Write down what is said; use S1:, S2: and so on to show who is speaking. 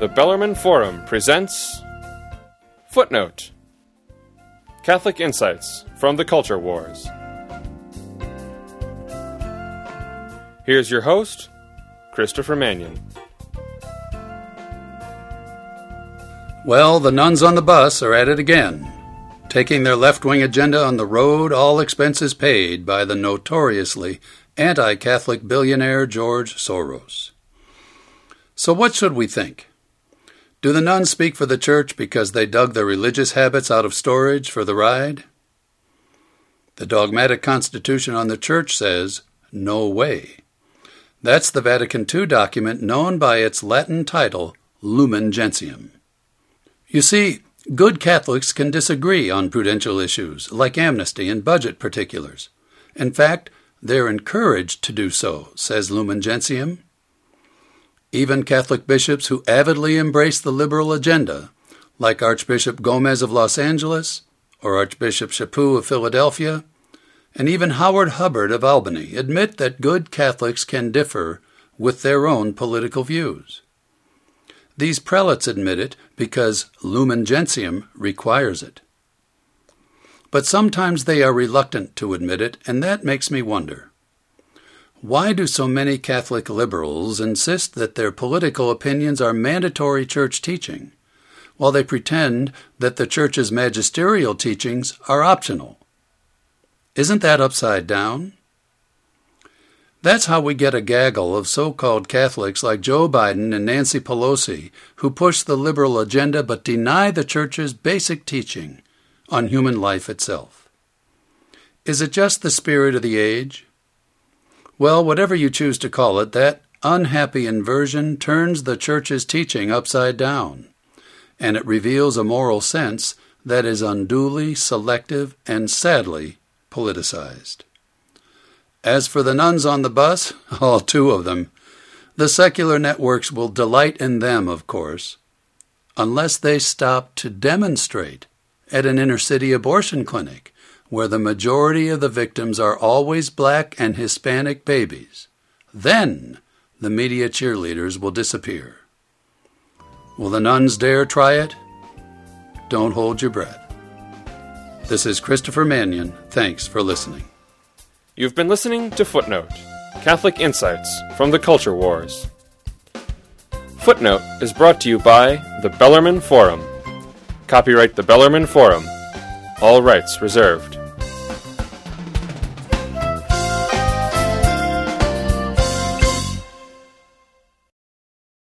S1: The Bellarmine Forum presents Footnote Catholic Insights from the Culture Wars. Here's your host, Christopher Manion.
S2: Well, the nuns on the bus are at it again, taking their left wing agenda on the road, all expenses paid by the notoriously anti Catholic billionaire George Soros. So, what should we think? Do the nuns speak for the church because they dug their religious habits out of storage for the ride? The dogmatic constitution on the church says, no way. That's the Vatican II document known by its Latin title, Lumen Gentium. You see, good Catholics can disagree on prudential issues like amnesty and budget particulars. In fact, they're encouraged to do so, says Lumen Gentium. Even Catholic bishops who avidly embrace the liberal agenda, like Archbishop Gomez of Los Angeles or Archbishop Chaput of Philadelphia, and even Howard Hubbard of Albany, admit that good Catholics can differ with their own political views. These prelates admit it because Lumen Gentium requires it. But sometimes they are reluctant to admit it, and that makes me wonder. Why do so many Catholic liberals insist that their political opinions are mandatory church teaching, while they pretend that the church's magisterial teachings are optional? Isn't that upside down? That's how we get a gaggle of so called Catholics like Joe Biden and Nancy Pelosi who push the liberal agenda but deny the Church's basic teaching on human life itself. Is it just the spirit of the age? Well, whatever you choose to call it, that unhappy inversion turns the Church's teaching upside down, and it reveals a moral sense that is unduly selective and sadly politicized. As for the nuns on the bus, all two of them, the secular networks will delight in them, of course, unless they stop to demonstrate at an inner city abortion clinic where the majority of the victims are always black and Hispanic babies. Then the media cheerleaders will disappear. Will the nuns dare try it? Don't hold your breath. This is Christopher Manion. Thanks for listening.
S1: You've been listening to Footnote Catholic Insights from the Culture Wars. Footnote is brought to you by the Bellarmine Forum. Copyright the Bellarmine Forum. All rights reserved.